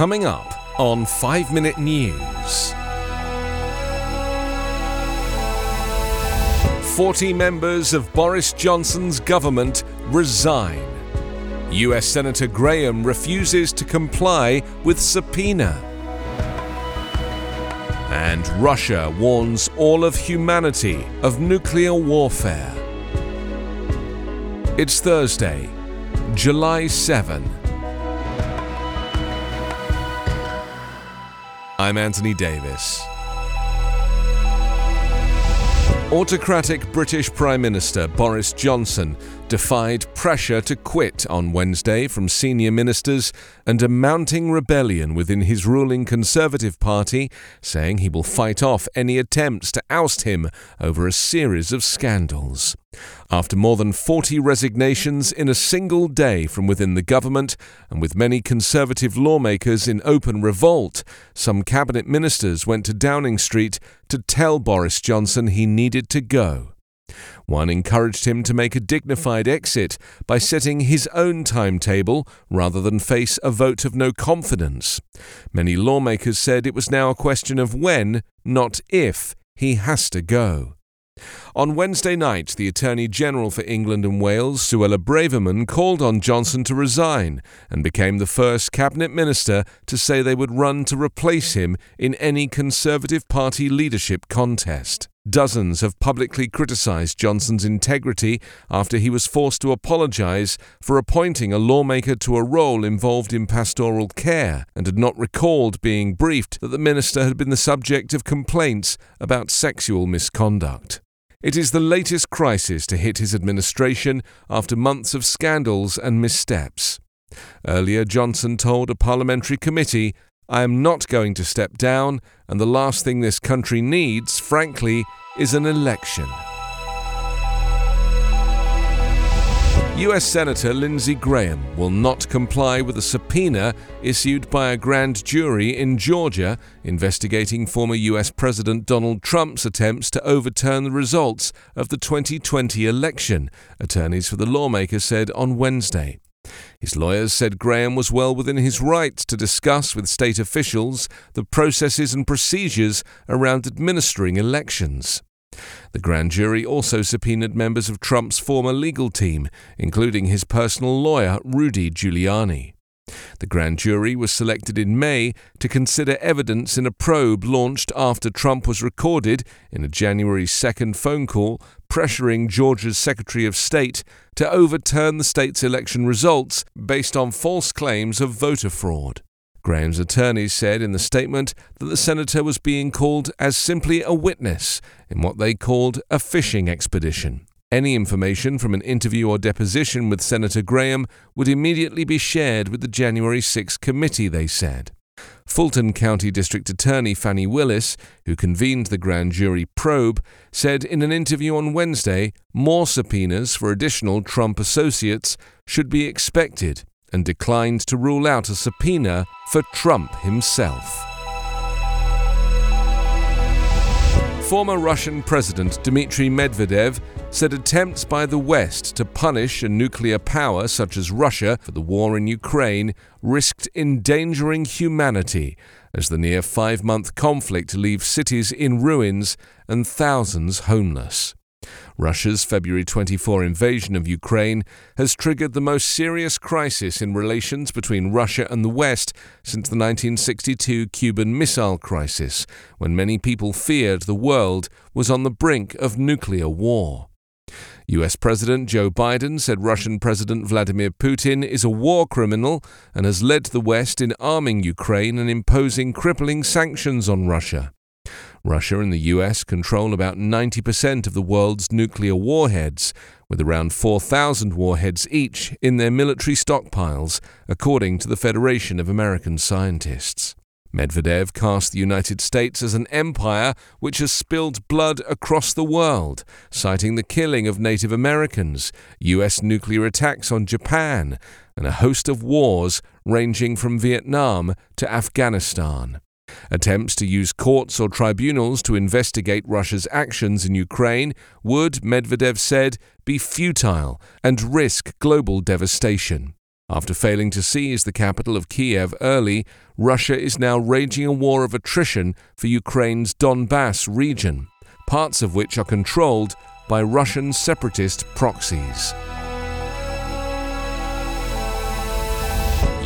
Coming up on 5 Minute News. 40 members of Boris Johnson's government resign. US Senator Graham refuses to comply with subpoena. And Russia warns all of humanity of nuclear warfare. It's Thursday, July 7. I'm Anthony Davis. Autocratic British Prime Minister Boris Johnson defied pressure to quit on Wednesday from senior ministers and a mounting rebellion within his ruling Conservative Party, saying he will fight off any attempts to oust him over a series of scandals. After more than 40 resignations in a single day from within the government, and with many Conservative lawmakers in open revolt, some cabinet ministers went to Downing Street to tell Boris Johnson he needed to go. One encouraged him to make a dignified exit by setting his own timetable rather than face a vote of no confidence. Many lawmakers said it was now a question of when, not if, he has to go. On Wednesday night, the Attorney General for England and Wales, Suella Braverman, called on Johnson to resign and became the first Cabinet Minister to say they would run to replace him in any Conservative Party leadership contest. Dozens have publicly criticised Johnson's integrity after he was forced to apologise for appointing a lawmaker to a role involved in pastoral care and had not recalled being briefed that the minister had been the subject of complaints about sexual misconduct. It is the latest crisis to hit his administration after months of scandals and missteps. Earlier, Johnson told a parliamentary committee, I am not going to step down, and the last thing this country needs, frankly, is an election. US Senator Lindsey Graham will not comply with a subpoena issued by a grand jury in Georgia investigating former US President Donald Trump's attempts to overturn the results of the 2020 election, attorneys for the lawmaker said on Wednesday. His lawyers said Graham was well within his rights to discuss with state officials the processes and procedures around administering elections. The grand jury also subpoenaed members of Trump's former legal team, including his personal lawyer, Rudy Giuliani. The grand jury was selected in May to consider evidence in a probe launched after Trump was recorded in a January 2nd phone call pressuring Georgia's Secretary of State to overturn the state's election results based on false claims of voter fraud. Graham's attorneys said in the statement that the senator was being called as simply a witness in what they called a fishing expedition. Any information from an interview or deposition with Senator Graham would immediately be shared with the January 6 committee, they said. Fulton County District Attorney Fani Willis, who convened the grand jury probe, said in an interview on Wednesday more subpoenas for additional Trump associates should be expected and declined to rule out a subpoena for Trump himself. Former Russian President Dmitry Medvedev said attempts by the West to punish a nuclear power such as Russia for the war in Ukraine risked endangering humanity as the near five month conflict leaves cities in ruins and thousands homeless. Russia's February 24 invasion of Ukraine has triggered the most serious crisis in relations between Russia and the West since the 1962 Cuban Missile Crisis, when many people feared the world was on the brink of nuclear war. US President Joe Biden said Russian President Vladimir Putin is a war criminal and has led the West in arming Ukraine and imposing crippling sanctions on Russia. Russia and the US control about 90% of the world's nuclear warheads, with around 4,000 warheads each in their military stockpiles, according to the Federation of American Scientists. Medvedev cast the United States as an empire which has spilled blood across the world, citing the killing of Native Americans, US nuclear attacks on Japan, and a host of wars ranging from Vietnam to Afghanistan. Attempts to use courts or tribunals to investigate Russia's actions in Ukraine would, Medvedev said, be futile and risk global devastation. After failing to seize the capital of Kiev early, Russia is now raging a war of attrition for Ukraine's Donbass region, parts of which are controlled by Russian separatist proxies.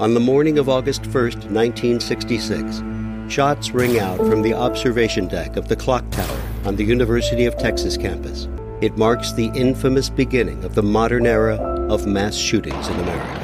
On the morning of August 1st, 1966, shots ring out from the observation deck of the clock tower on the University of Texas campus. It marks the infamous beginning of the modern era of mass shootings in America.